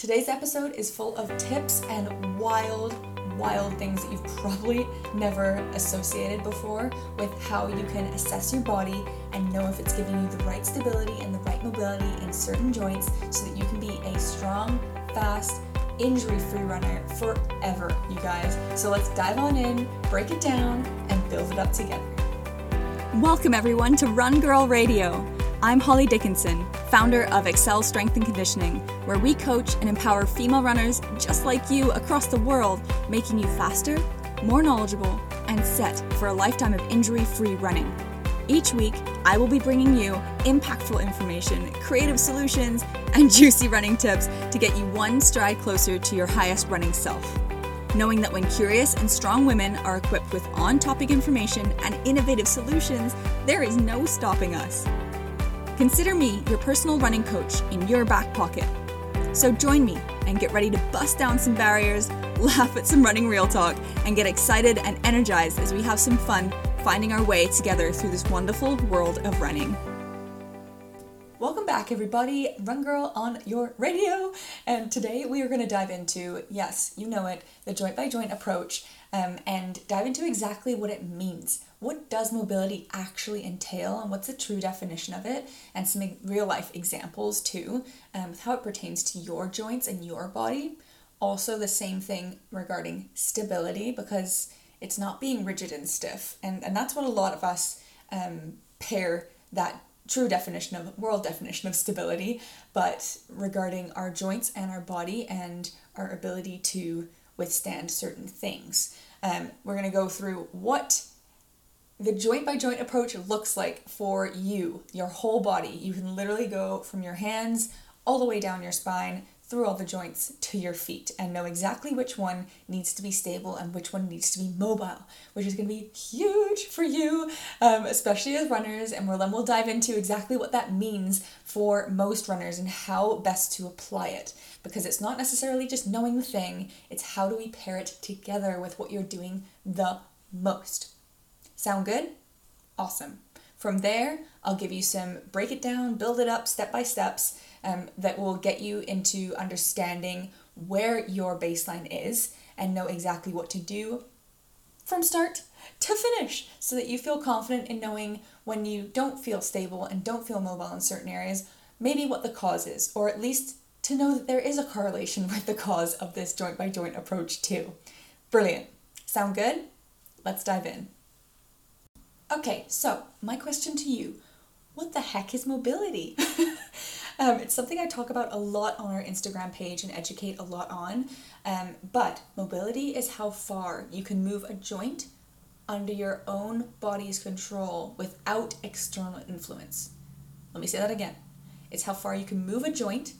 Today's episode is full of tips and wild, wild things that you've probably never associated before with how you can assess your body and know if it's giving you the right stability and the right mobility in certain joints so that you can be a strong, fast, injury free runner forever, you guys. So let's dive on in, break it down, and build it up together. Welcome, everyone, to Run Girl Radio. I'm Holly Dickinson, founder of Accel Strength and Conditioning, where we coach and empower female runners just like you across the world, making you faster, more knowledgeable, and set for a lifetime of injury free running. Each week, I will be bringing you impactful information, creative solutions, and juicy running tips to get you one stride closer to your highest running self. Knowing that when curious and strong women are equipped with on topic information and innovative solutions, there is no stopping us. Consider me your personal running coach in your back pocket. So join me and get ready to bust down some barriers, laugh at some running real talk, and get excited and energized as we have some fun finding our way together through this wonderful world of running. Welcome back, everybody. Run Girl on your radio. And today we are going to dive into, yes, you know it, the joint by joint approach um, and dive into exactly what it means. What does mobility actually entail, and what's the true definition of it, and some real life examples too, um, with how it pertains to your joints and your body. Also, the same thing regarding stability, because it's not being rigid and stiff, and, and that's what a lot of us um, pair that true definition of world definition of stability, but regarding our joints and our body and our ability to withstand certain things. Um, we're going to go through what the joint by joint approach looks like for you, your whole body. You can literally go from your hands all the way down your spine through all the joints to your feet and know exactly which one needs to be stable and which one needs to be mobile, which is going to be huge for you, um, especially as runners. And then we'll dive into exactly what that means for most runners and how best to apply it. Because it's not necessarily just knowing the thing, it's how do we pair it together with what you're doing the most. Sound good? Awesome. From there, I'll give you some break it down, build it up step by steps um, that will get you into understanding where your baseline is and know exactly what to do from start to finish so that you feel confident in knowing when you don't feel stable and don't feel mobile in certain areas, maybe what the cause is, or at least to know that there is a correlation with the cause of this joint by joint approach, too. Brilliant. Sound good? Let's dive in. Okay, so my question to you what the heck is mobility? Um, it's something I talk about a lot on our Instagram page and educate a lot on. Um, but mobility is how far you can move a joint under your own body's control without external influence. Let me say that again. It's how far you can move a joint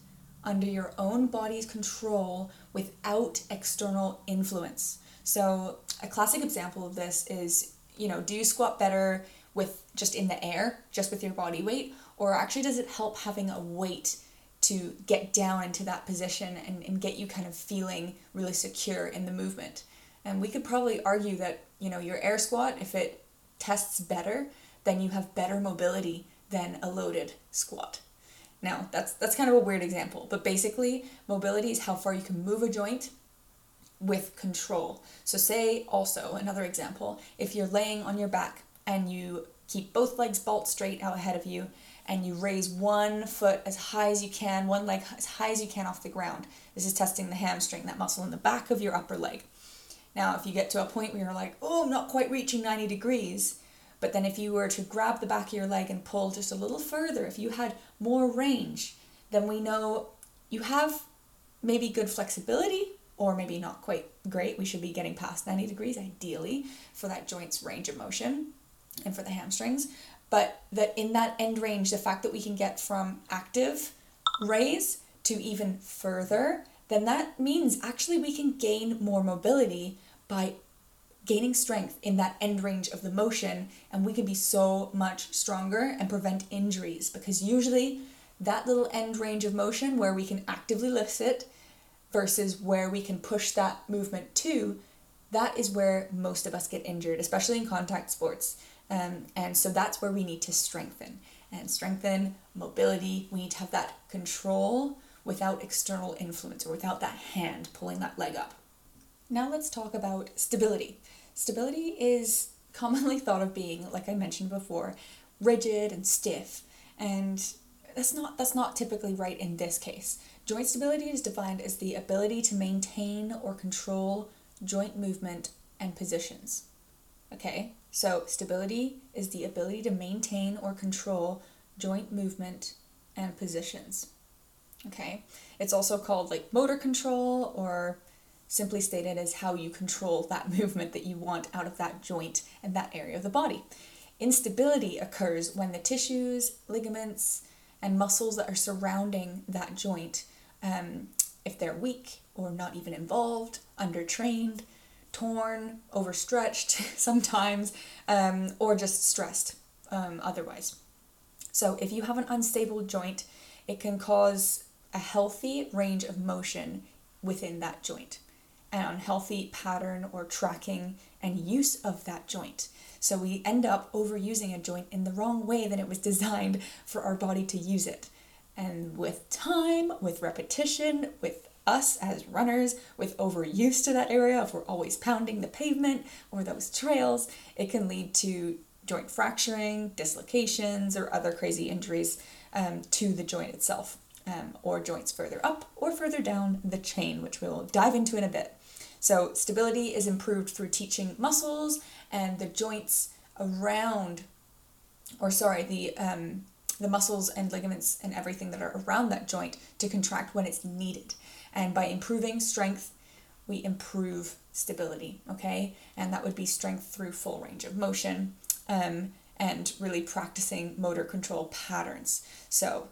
under your own body's control without external influence. So, a classic example of this is you know, do you squat better with just in the air, just with your body weight, or actually does it help having a weight to get down into that position and, and get you kind of feeling really secure in the movement? And we could probably argue that, you know, your air squat, if it tests better, then you have better mobility than a loaded squat. Now, that's that's kind of a weird example, but basically, mobility is how far you can move a joint with control. So say also another example, if you're laying on your back and you keep both legs bolt straight out ahead of you and you raise one foot as high as you can, one leg as high as you can off the ground. This is testing the hamstring, that muscle in the back of your upper leg. Now, if you get to a point where you're like, oh, I'm not quite reaching 90 degrees, but then if you were to grab the back of your leg and pull just a little further, if you had more range, then we know you have maybe good flexibility or maybe not quite great. We should be getting past 90 degrees ideally for that joint's range of motion and for the hamstrings but that in that end range, the fact that we can get from active raise to even further, then that means actually we can gain more mobility by gaining strength in that end range of the motion, and we can be so much stronger and prevent injuries because usually that little end range of motion where we can actively lift it versus where we can push that movement to, that is where most of us get injured, especially in contact sports. Um, and so that's where we need to strengthen and strengthen mobility. We need to have that control without external influence or without that hand pulling that leg up. Now let's talk about stability. Stability is commonly thought of being, like I mentioned before, rigid and stiff, and that's not that's not typically right in this case. Joint stability is defined as the ability to maintain or control joint movement and positions. Okay? So, stability is the ability to maintain or control joint movement and positions. Okay? It's also called like motor control or simply stated as how you control that movement that you want out of that joint and that area of the body. Instability occurs when the tissues, ligaments, and muscles that are surrounding that joint, um, if they're weak or not even involved, undertrained, torn, overstretched sometimes, um, or just stressed um, otherwise. So, if you have an unstable joint, it can cause a healthy range of motion within that joint, an unhealthy pattern or tracking and use of that joint. So, we end up overusing a joint in the wrong way than it was designed for our body to use it. And with time, with repetition, with us as runners with overuse to that area, if we're always pounding the pavement or those trails, it can lead to joint fracturing, dislocations, or other crazy injuries um, to the joint itself, um, or joints further up or further down the chain, which we'll dive into in a bit. So, stability is improved through teaching muscles and the joints around, or sorry, the um, the muscles and ligaments and everything that are around that joint to contract when it's needed. And by improving strength, we improve stability, okay? And that would be strength through full range of motion um, and really practicing motor control patterns. So,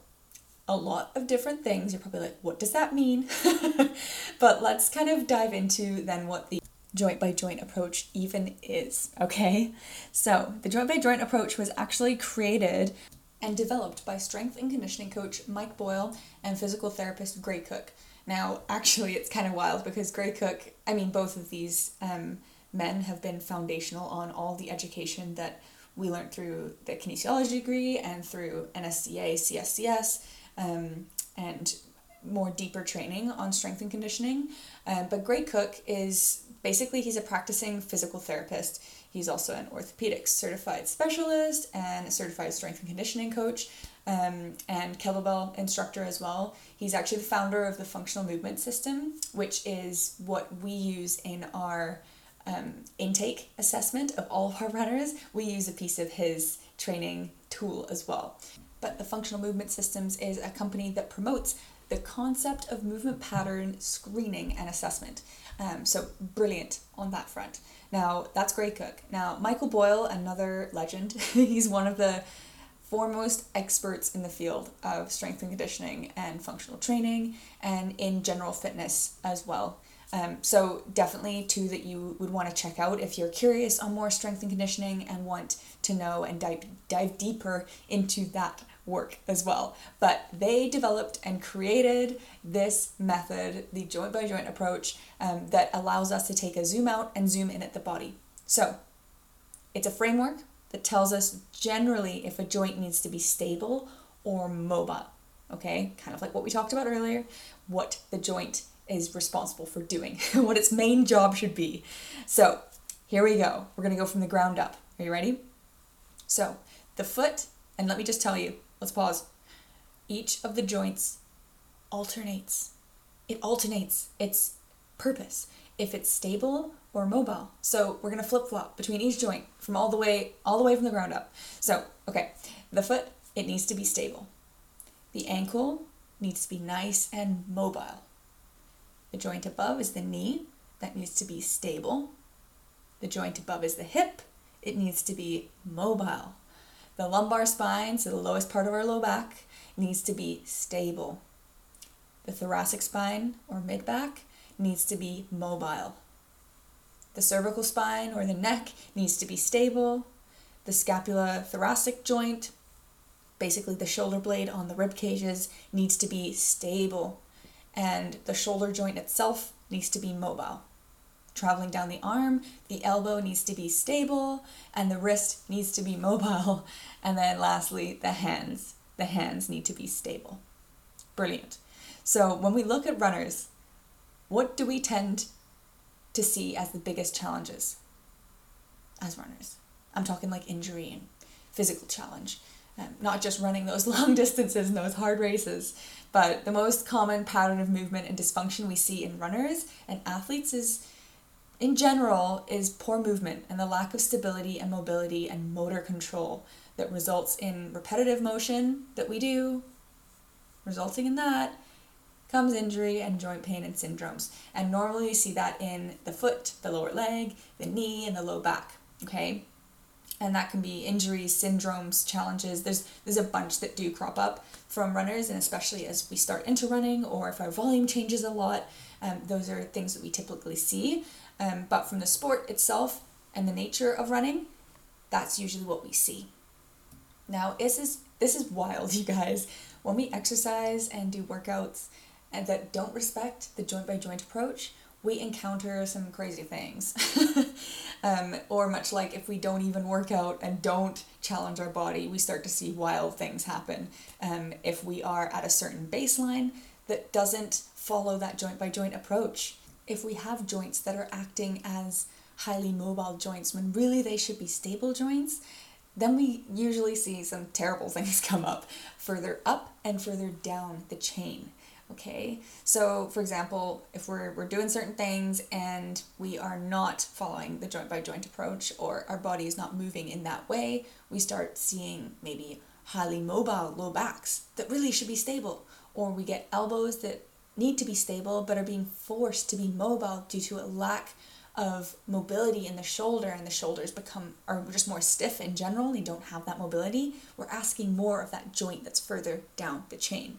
a lot of different things. You're probably like, what does that mean? but let's kind of dive into then what the joint by joint approach even is, okay? So, the joint by joint approach was actually created and developed by strength and conditioning coach Mike Boyle and physical therapist Gray Cook. Now, actually, it's kind of wild because Gray Cook, I mean, both of these um, men have been foundational on all the education that we learned through the kinesiology degree and through NSCA, CSCS, um, and more deeper training on strength and conditioning. Um, but Gray Cook is basically he's a practicing physical therapist. He's also an orthopedic certified specialist and a certified strength and conditioning coach um, and kettlebell instructor as well. He's actually the founder of the functional movement system, which is what we use in our um, intake assessment of all of our runners. We use a piece of his training tool as well. But the functional movement systems is a company that promotes the concept of movement pattern screening and assessment. Um, so brilliant on that front. Now that's Gray Cook. Now Michael Boyle, another legend. he's one of the foremost experts in the field of strength and conditioning and functional training and in general fitness as well. Um, so definitely two that you would want to check out if you're curious on more strength and conditioning and want to know and dive, dive deeper into that work as well. But they developed and created this method, the joint by joint approach, um, that allows us to take a zoom out and zoom in at the body. So it's a framework that tells us generally if a joint needs to be stable or mobile. Okay, kind of like what we talked about earlier, what the joint is responsible for doing, what its main job should be. So, here we go. We're to go from the ground up. Are you ready? So, the foot, and let me just tell you, let's pause. Each of the joints alternates. It alternates its purpose if it's stable or mobile. So we're gonna flip flop between each joint from all the way all the way from the ground up. So okay, the foot it needs to be stable. The ankle needs to be nice and mobile. The joint above is the knee that needs to be stable. The joint above is the hip. It needs to be mobile. The lumbar spine, so the lowest part of our low back, needs to be stable. The thoracic spine or mid back needs to be mobile. The cervical spine or the neck needs to be stable. The scapula thoracic joint, basically the shoulder blade on the rib cages, needs to be stable. And the shoulder joint itself needs to be mobile. Traveling down the arm, the elbow needs to be stable and the wrist needs to be mobile. And then lastly, the hands. The hands need to be stable. Brilliant. So when we look at runners, what do we tend to see as the biggest challenges as runners? I'm talking like injury and physical challenge, um, not just running those long distances and those hard races, but the most common pattern of movement and dysfunction we see in runners and athletes is in general is poor movement and the lack of stability and mobility and motor control that results in repetitive motion that we do resulting in that comes injury and joint pain and syndromes. And normally you see that in the foot the lower leg the knee and the low back okay? And that can be injuries syndromes challenges. There's there's a bunch that do crop up from runners and especially as we start into running or if our volume changes a lot um, those are things that we typically see um, but from the sport itself and the nature of running, that's usually what we see. Now, this is this is wild, you guys. When we exercise and do workouts and that don't respect the joint by joint approach, we encounter some crazy things. um, or much like if we don't even work out and don't challenge our body, we start to see wild things happen. Um, if we are at a certain baseline that doesn't follow that joint by joint approach, if we have joints that are acting as highly mobile joints when really they should be stable joints, then we usually see some terrible things come up further up and further down the chain. Okay, so for example, if we're, we're doing certain things and we are not following the joint by joint approach or our body is not moving in that way, we start seeing maybe highly mobile low backs that really should be stable, or we get elbows that need to be stable but are being forced to be mobile due to a lack of mobility in the shoulder and the shoulders become are just more stiff in general they don't have that mobility. We're asking more of that joint that's further down the chain.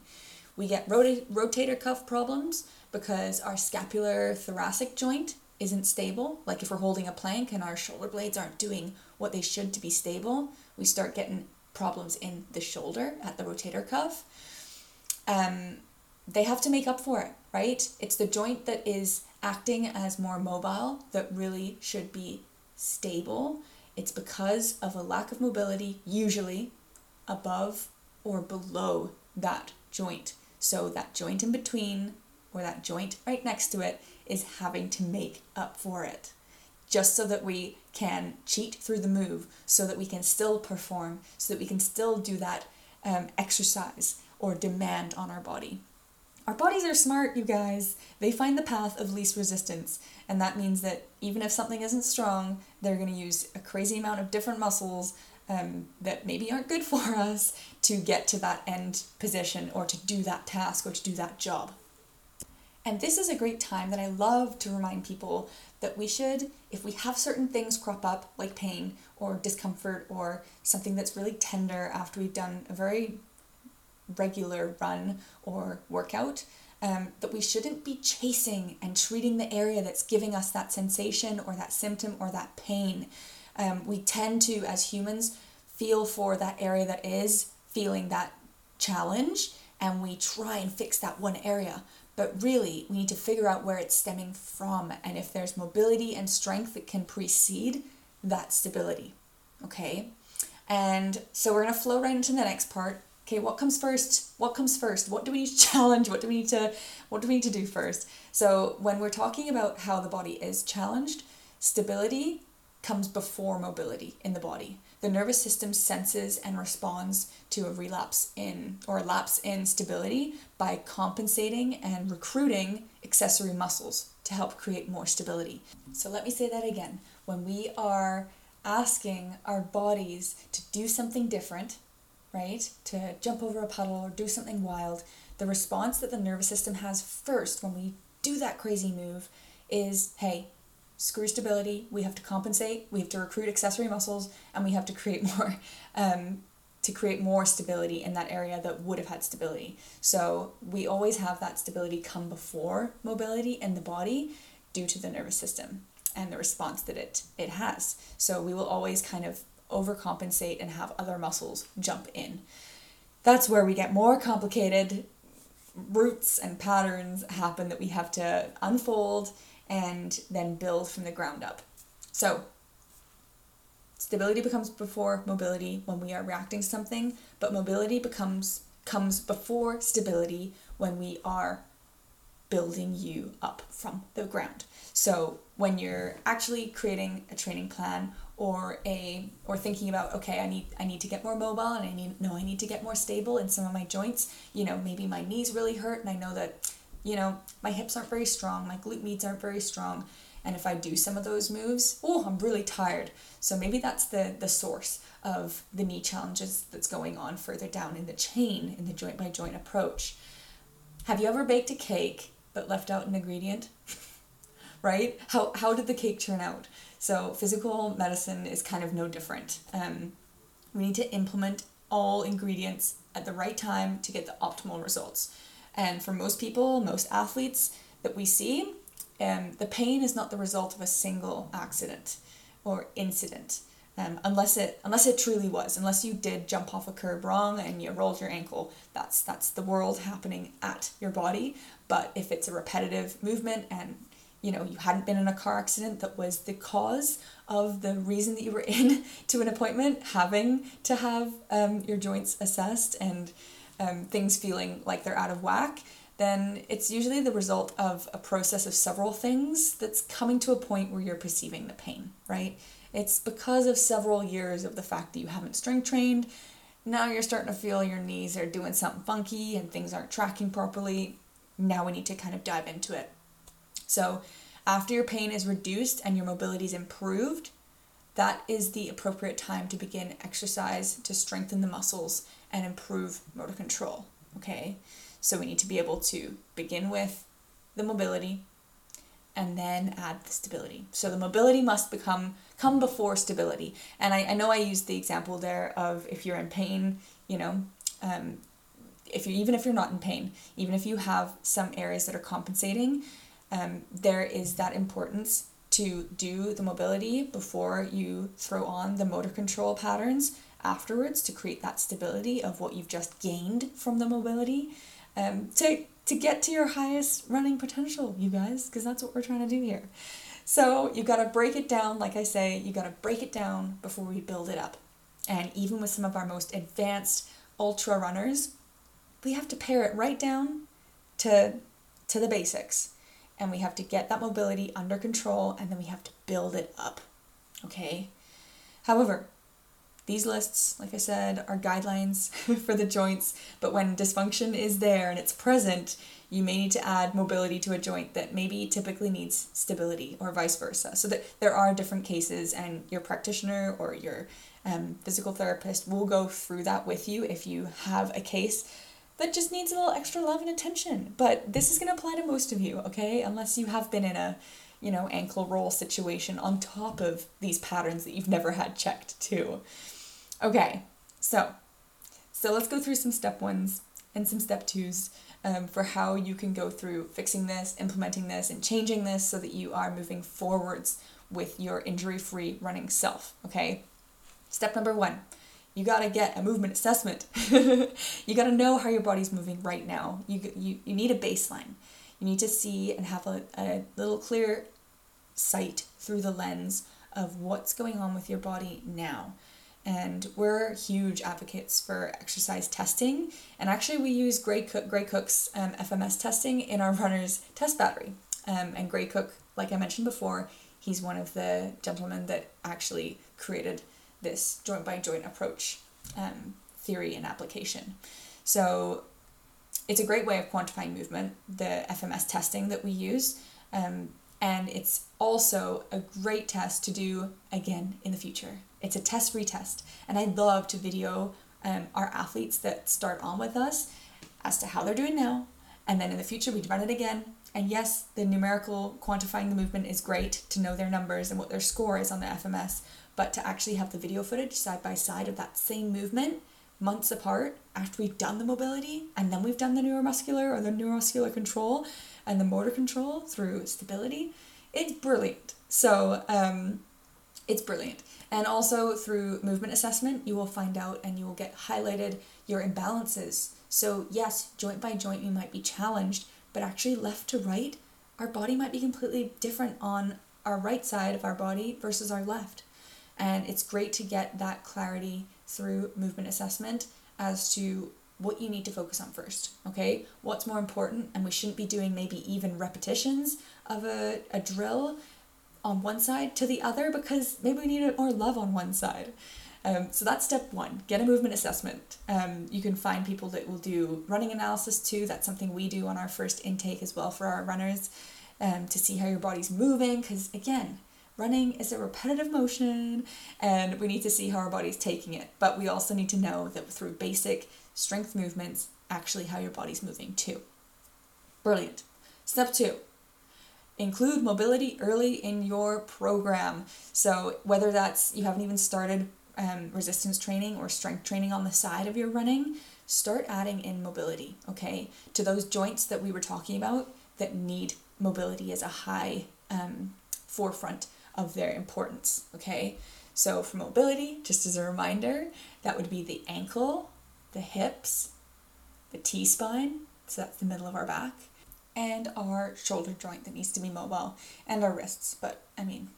We get rota- rotator cuff problems because our scapular thoracic joint isn't stable. Like if we're holding a plank and our shoulder blades aren't doing what they should to be stable we start getting problems in the shoulder at the rotator cuff. Um, they have to make up for it, right? It's the joint that is acting as more mobile that really should be stable. It's because of a lack of mobility, usually above or below that joint. So that joint in between or that joint right next to it is having to make up for it just so that we can cheat through the move, so that we can still perform, so that we can still do that um, exercise or demand on our body. Our bodies are smart, you guys. They find the path of least resistance, and that means that even if something isn't strong, they're going to use a crazy amount of different muscles um, that maybe aren't good for us to get to that end position or to do that task or to do that job. And this is a great time that I love to remind people that we should, if we have certain things crop up, like pain or discomfort or something that's really tender after we've done a very regular run or workout, um, that we shouldn't be chasing and treating the area that's giving us that sensation or that symptom or that pain. Um, we tend to, as humans, feel for that area that is feeling that challenge and we try and fix that one area. But really, we need to figure out where it's stemming from and if there's mobility and strength that can precede that stability. Okay? And so we're going to flow right into the next part okay what comes first? What comes first? What do we need to challenge? What do we need to what do we need to do first? So when we're talking about how the body is challenged stability comes before mobility in the body. The nervous system senses and responds to a relapse in or lapse in stability by compensating and recruiting accessory muscles to help create more stability. So let me say that again. When we are asking our bodies to do something different right? To jump over a puddle or do something wild, the response that the nervous system has first when we do that crazy move is hey, screw stability, we have to compensate, we have to recruit accessory muscles, and we have to create more. Um, to create more stability in that area that would have had stability. So we always have that stability come before mobility in the body due to the nervous system and the response that it it has. So we will always kind of overcompensate and have other muscles jump in. That's where we get more complicated roots and patterns happen that we have to unfold and then build from the ground up. So, stability becomes before mobility when we are reacting to something, but mobility becomes comes before stability when we are building you up from the ground. So when you're actually creating a training plan or a or thinking about okay I need I need to get more mobile and I need no I need to get more stable in some of my joints. You know maybe my knees really hurt and I know that you know my hips aren't very strong my glute medius aren't very strong. And if I do some of those moves oh I'm really tired. So maybe that's the the source of the knee challenges that's going on further down in the chain in the joint by joint approach. Have you ever baked a cake but left out an ingredient? Right? How how did the cake turn out so physical medicine is kind of no different. Um, we need to implement all ingredients at the right time to get the optimal results. And for most people, most athletes that we see, um, the pain is not the result of a single accident or incident. Um, unless it unless it truly was, unless you did jump off a curb wrong and you rolled your ankle, that's that's the world happening at your body. But if it's a repetitive movement and you know you hadn't been in a car accident that was the cause of the reason that you were in to an appointment having to have um, your joints assessed and um, things feeling like they're out of whack then it's usually the result of a process of several things that's coming to a point where you're perceiving the pain right? It's because of several years of the fact that you haven't strength trained. Now you're starting to feel your knees are doing something funky and things aren't tracking properly. Now we need to kind of dive into it so, after your pain is reduced and your mobility is improved, that is the appropriate time to begin exercise to strengthen the muscles and improve motor control. Okay, so we need to be able to begin with the mobility and then add the stability. So the mobility must become come before stability. And I, I know I used the example there of if you're in pain, you know, um, if you even if you're not in pain, even if you have some areas that are compensating, um, there is that importance to do the mobility before you throw on the motor control patterns afterwards to create that stability of what you've just gained from the mobility um, to, to get to your highest running potential, you guys, because that's what we're trying to do here. So you've got to break it down, like I say, you've got to break it down before we build it up. And even with some of our most advanced ultra runners, we have to pare it right down to, to the basics and we have to get that mobility under control and then we have to build it up. Okay? However, these lists, like I said, are guidelines for the joints, but when dysfunction is there and it's present, you may need to add mobility to a joint that maybe typically needs stability or vice versa. So that there are different cases, and your practitioner or your um, physical therapist will go through that with you if you have a case that just needs a little extra love and attention. But this is going to apply to most of you, okay? Unless you have been in a, you know, ankle roll situation on top of these patterns that you've never had checked too. Okay, so so let's go through some step ones and some step twos um, for how you can go through fixing this, implementing this, and changing this so that you are moving forwards with your injury free running self. Okay, step number one you got to get a movement assessment. you got to know how your body's moving right now. You, you, you need a baseline. You need to see and have a, a little clear sight through the lens of what's going on with your body now. And we're huge advocates for exercise testing. And actually, we use Gray, Cook, Gray Cook's um, FMS testing in our runner's test battery. Um, and Gray Cook, like I mentioned before, he's one of the gentlemen that actually created this joint by joint approach um, theory and application. So it's a great way of quantifying movement, the FMS testing that we use. Um, and it's also a great test to do again in the future. It's a test retest. And I love to video um, our athletes that start on with us as to how they're doing now. And then in the future, we'd run it again. And yes, the numerical quantifying the movement is great to know their numbers and what their score is on the FMS but to actually have the video footage side by side of that same movement months apart after we've done the mobility and then we've done the neuromuscular or the neuromuscular control and the motor control through stability, it's brilliant. So, um, it's brilliant. And also through movement assessment, you will find out and you will get highlighted your imbalances. So, yes, joint by joint, you might be challenged, but actually, left to right, our body might be completely different on our right side of our body versus our left. And it's great to get that clarity through movement assessment as to what you need to focus on first, okay? What's more important, and we shouldn't be doing maybe even repetitions of a, a drill on one side to the other because maybe we need more love on one side. Um, so that's step one get a movement assessment. Um, you can find people that will do running analysis too. That's something we do on our first intake as well for our runners um, to see how your body's moving. Because again, running is a repetitive motion and we need to see how our body's taking it. But we also need to know that through basic strength movements, actually how your body's moving too. Brilliant. Step two include mobility early in your program. So, whether that's you haven't even started um, resistance training or strength training on the side of your running, start adding in mobility, okay, to those joints that we were talking about that need mobility as a high um, forefront of their importance, okay? So, for mobility, just as a reminder, that would be the ankle, the hips, the T spine, so that's the middle of our back, and our shoulder joint that needs to be mobile, and our wrists. But I mean,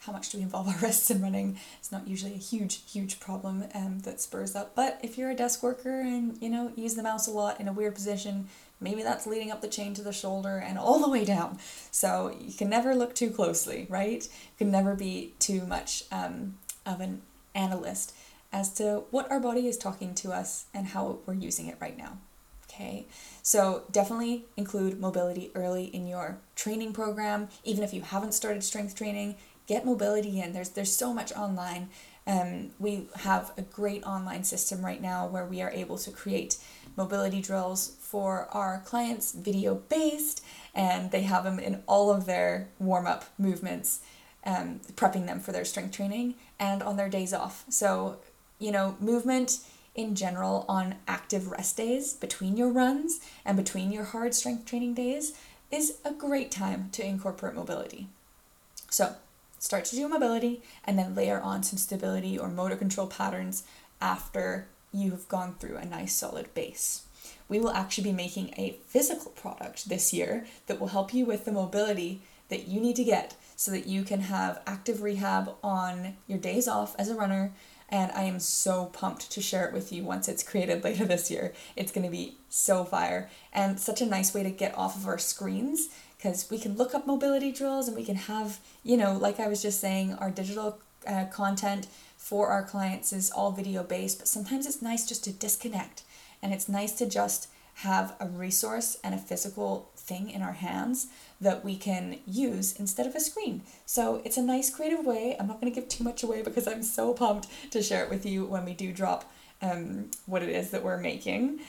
how much do we involve our wrists in running? It's not usually a huge, huge problem um, that spurs up. But if you're a desk worker and you know use the mouse a lot in a weird position, maybe that's leading up the chain to the shoulder and all the way down. So you can never look too closely, right? You can never be too much um, of an analyst as to what our body is talking to us and how we're using it right now. Okay, so definitely include mobility early in your training program. Even if you haven't started strength training, get mobility in. There's there's so much online. Um, we have a great online system right now where we are able to create mobility drills for our clients, video based, and they have them in all of their warm up movements, um, prepping them for their strength training and on their days off. So, you know, movement in general on active rest days between your runs and between your hard strength training days is a great time to incorporate mobility. So, start to do mobility and then layer on some stability or motor control patterns after you have gone through a nice solid base. We will actually be making a physical product this year that will help you with the mobility that you need to get so that you can have active rehab on your days off as a runner. And I am so pumped to share it with you once it's created later this year. It's going to be so fire and such a nice way to get off of our screens because we can look up mobility drills and we can have, you know, like I was just saying, our digital uh, content for our clients is all video based, but sometimes it's nice just to disconnect and it's nice to just have a resource and a physical thing in our hands that we can use instead of a screen. So it's a nice creative way. I'm not going to give too much away because I'm so pumped to share it with you when we do drop um, what it is that we're making.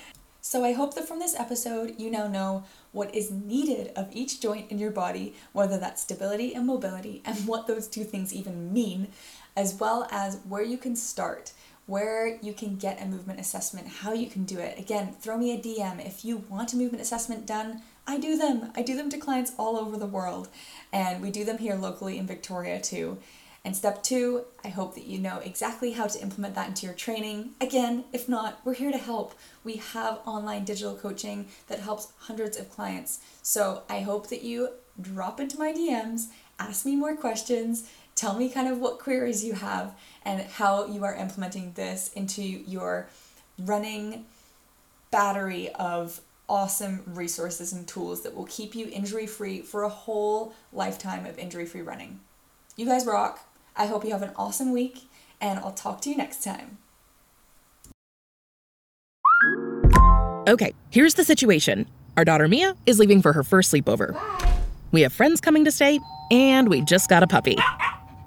So I hope that from this episode, you now know what is needed of each joint in your body, whether that's stability and mobility, and what those two things even mean, as well as where you can start, where you can get a movement assessment, how you can do it. Again, throw me a DM. If you want a movement assessment done, I do them. I do them to clients all over the world, and we do them here locally in Victoria too. And step two, I hope that you know exactly how to implement that into your training. Again, if not, we're here to help. We have online digital coaching that helps hundreds of clients. So I hope that you drop into my DMs, ask me more questions, tell me kind of what queries you have, and how you are implementing this into your running battery of awesome resources and tools that will keep you injury free for a whole lifetime of injury free running. You guys rock. I hope you have an awesome week, and I'll talk to you next time. Okay, here's the situation. Our daughter Mia is leaving for her first sleepover. Bye. We have friends coming to stay, and we just got a puppy.